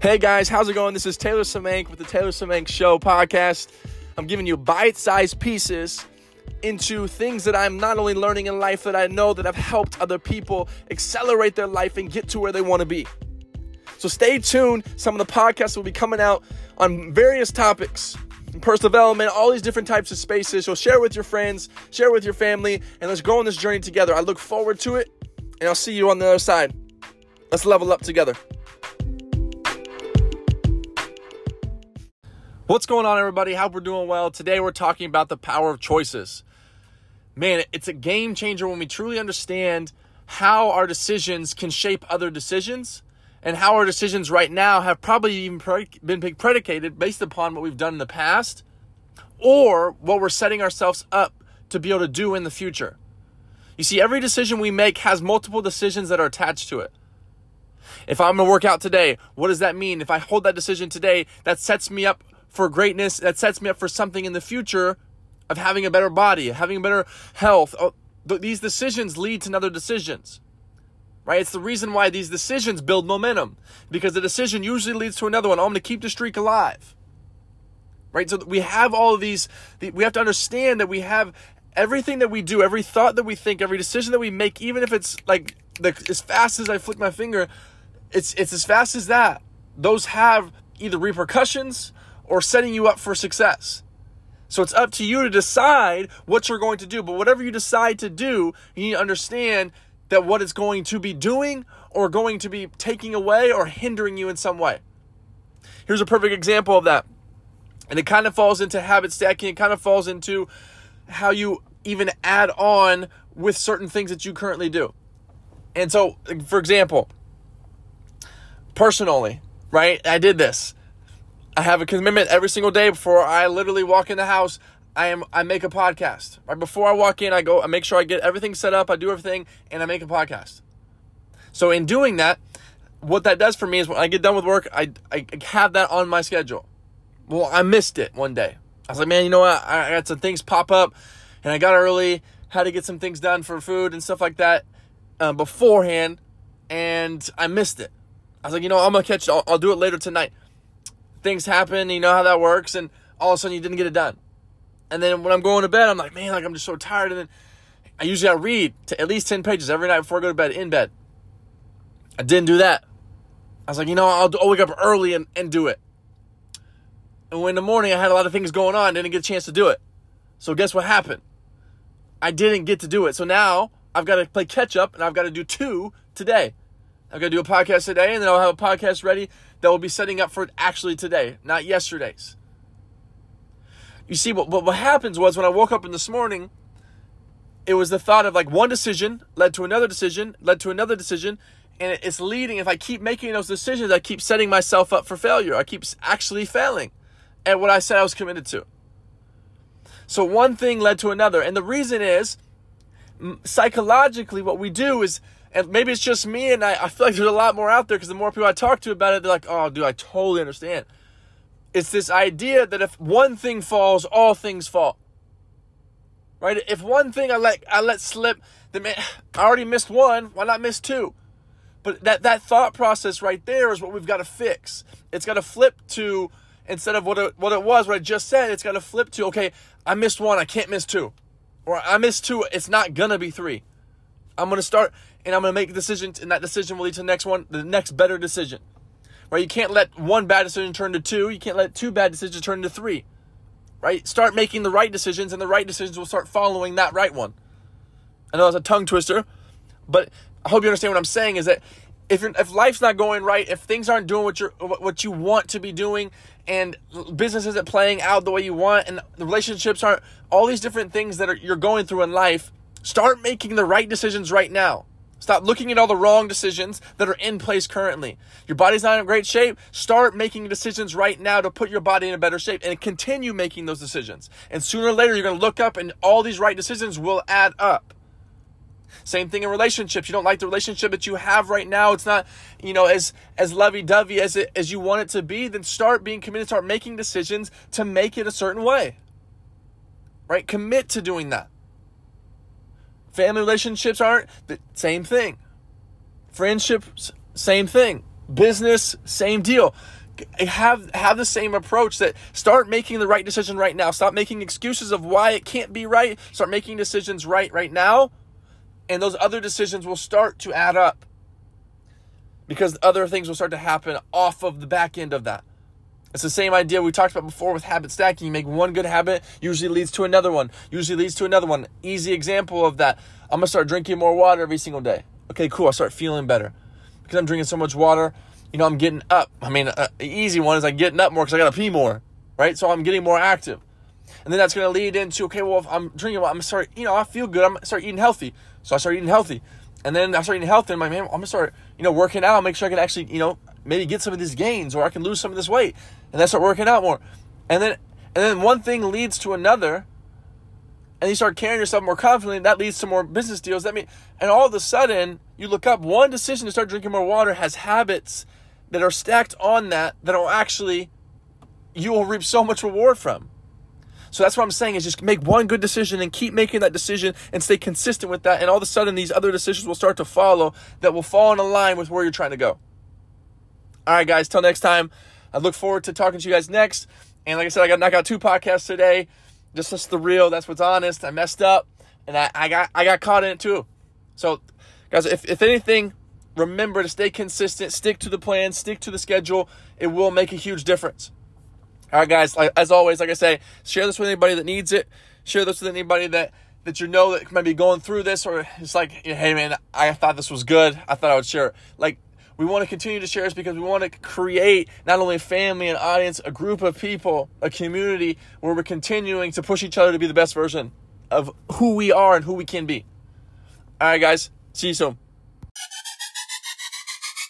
Hey guys, how's it going? This is Taylor Semenk with the Taylor Semenk Show podcast. I'm giving you bite-sized pieces into things that I'm not only learning in life that I know that have helped other people accelerate their life and get to where they want to be. So stay tuned. Some of the podcasts will be coming out on various topics, personal development, all these different types of spaces. So share with your friends, share with your family, and let's go on this journey together. I look forward to it, and I'll see you on the other side. Let's level up together. What's going on, everybody? Hope we're doing well. Today, we're talking about the power of choices. Man, it's a game changer when we truly understand how our decisions can shape other decisions and how our decisions right now have probably even been predicated based upon what we've done in the past or what we're setting ourselves up to be able to do in the future. You see, every decision we make has multiple decisions that are attached to it. If I'm gonna work out today, what does that mean? If I hold that decision today, that sets me up for greatness, that sets me up for something in the future of having a better body, having better health. Oh, these decisions lead to other decisions. Right? It's the reason why these decisions build momentum because the decision usually leads to another one. Oh, I'm going to keep the streak alive. Right? So we have all of these we have to understand that we have everything that we do, every thought that we think, every decision that we make, even if it's like the, as fast as I flick my finger, it's it's as fast as that. Those have either repercussions or setting you up for success. So it's up to you to decide what you're going to do. But whatever you decide to do, you need to understand that what it's going to be doing or going to be taking away or hindering you in some way. Here's a perfect example of that. And it kind of falls into habit stacking, it kind of falls into how you even add on with certain things that you currently do. And so, for example, personally, right? I did this. I have a commitment every single day before I literally walk in the house. I am I make a podcast. Right before I walk in, I go I make sure I get everything set up, I do everything, and I make a podcast. So in doing that, what that does for me is when I get done with work, I I have that on my schedule. Well, I missed it one day. I was like, man, you know what? I, I got some things pop up, and I got early, had to get some things done for food and stuff like that uh, beforehand, and I missed it. I was like, you know, I'm gonna catch. I'll, I'll do it later tonight things happen, you know how that works, and all of a sudden you didn't get it done. And then when I'm going to bed, I'm like, man, like I'm just so tired. And then I usually I read to at least 10 pages every night before I go to bed in bed. I didn't do that. I was like, you know, I'll, I'll wake up early and, and do it. And when in the morning I had a lot of things going on, didn't get a chance to do it. So guess what happened? I didn't get to do it. So now I've got to play catch up and I've got to do two today. I've got to do a podcast today and then I'll have a podcast ready that will be setting up for actually today, not yesterday's. You see, what, what what happens was when I woke up in this morning, it was the thought of like one decision led to another decision, led to another decision, and it's leading. If I keep making those decisions, I keep setting myself up for failure. I keep actually failing at what I said I was committed to. So one thing led to another. And the reason is psychologically, what we do is and maybe it's just me, and I, I feel like there's a lot more out there because the more people I talk to about it, they're like, oh, dude, I totally understand. It's this idea that if one thing falls, all things fall. Right? If one thing I let I let slip, then man, I already missed one. Why not miss two? But that that thought process right there is what we've got to fix. It's got to flip to instead of what it, what it was, what I just said. It's got to flip to okay, I missed one, I can't miss two, or I missed two, it's not gonna be three. I'm gonna start and I'm going to make a decision, and that decision will lead to the next one, the next better decision. Right? You can't let one bad decision turn to two. You can't let two bad decisions turn to three. Right? Start making the right decisions, and the right decisions will start following that right one. I know it's a tongue twister, but I hope you understand what I'm saying. Is that if if life's not going right, if things aren't doing what you what you want to be doing, and business isn't playing out the way you want, and the relationships aren't all these different things that are, you're going through in life, start making the right decisions right now. Stop looking at all the wrong decisions that are in place currently. Your body's not in great shape. Start making decisions right now to put your body in a better shape and continue making those decisions. And sooner or later, you're going to look up and all these right decisions will add up. Same thing in relationships. You don't like the relationship that you have right now. It's not, you know, as as lovey-dovey as it as you want it to be. Then start being committed. Start making decisions to make it a certain way. Right? Commit to doing that. Family relationships aren't the same thing. Friendships, same thing. Business, same deal. Have have the same approach that start making the right decision right now. Stop making excuses of why it can't be right. Start making decisions right right now, and those other decisions will start to add up because other things will start to happen off of the back end of that. It's the same idea we talked about before with habit stacking. You make one good habit, usually leads to another one, usually leads to another one. Easy example of that. I'm gonna start drinking more water every single day. Okay, cool. I start feeling better because I'm drinking so much water. You know, I'm getting up. I mean, uh, easy one is like getting up more because I gotta pee more, right? So I'm getting more active, and then that's gonna lead into okay, well, if I'm drinking, well, I'm start. You know, I feel good. I'm start eating healthy, so I start eating healthy, and then I start eating healthy. And my man, I'm gonna start, you know, working out. Make sure I can actually, you know, maybe get some of these gains, or I can lose some of this weight, and then start working out more, and then and then one thing leads to another and you start carrying yourself more confidently, that leads to more business deals. That mean, and all of a sudden, you look up one decision to start drinking more water has habits that are stacked on that that will actually you will reap so much reward from. So that's what I'm saying is just make one good decision and keep making that decision and stay consistent with that. And all of a sudden, these other decisions will start to follow that will fall in line with where you're trying to go. All right, guys, till next time. I look forward to talking to you guys next. And like I said, I got knock out two podcasts today. Just that's the real. That's what's honest. I messed up, and I, I got I got caught in it too. So, guys, if if anything, remember to stay consistent, stick to the plan, stick to the schedule. It will make a huge difference. All right, guys. Like, as always, like I say, share this with anybody that needs it. Share this with anybody that that you know that might be going through this, or it's like, hey man, I thought this was good. I thought I would share. It. Like we want to continue to share this because we want to create not only a family, an audience, a group of people, a community where we're continuing to push each other to be the best version of who we are and who we can be. All right, guys. See you soon.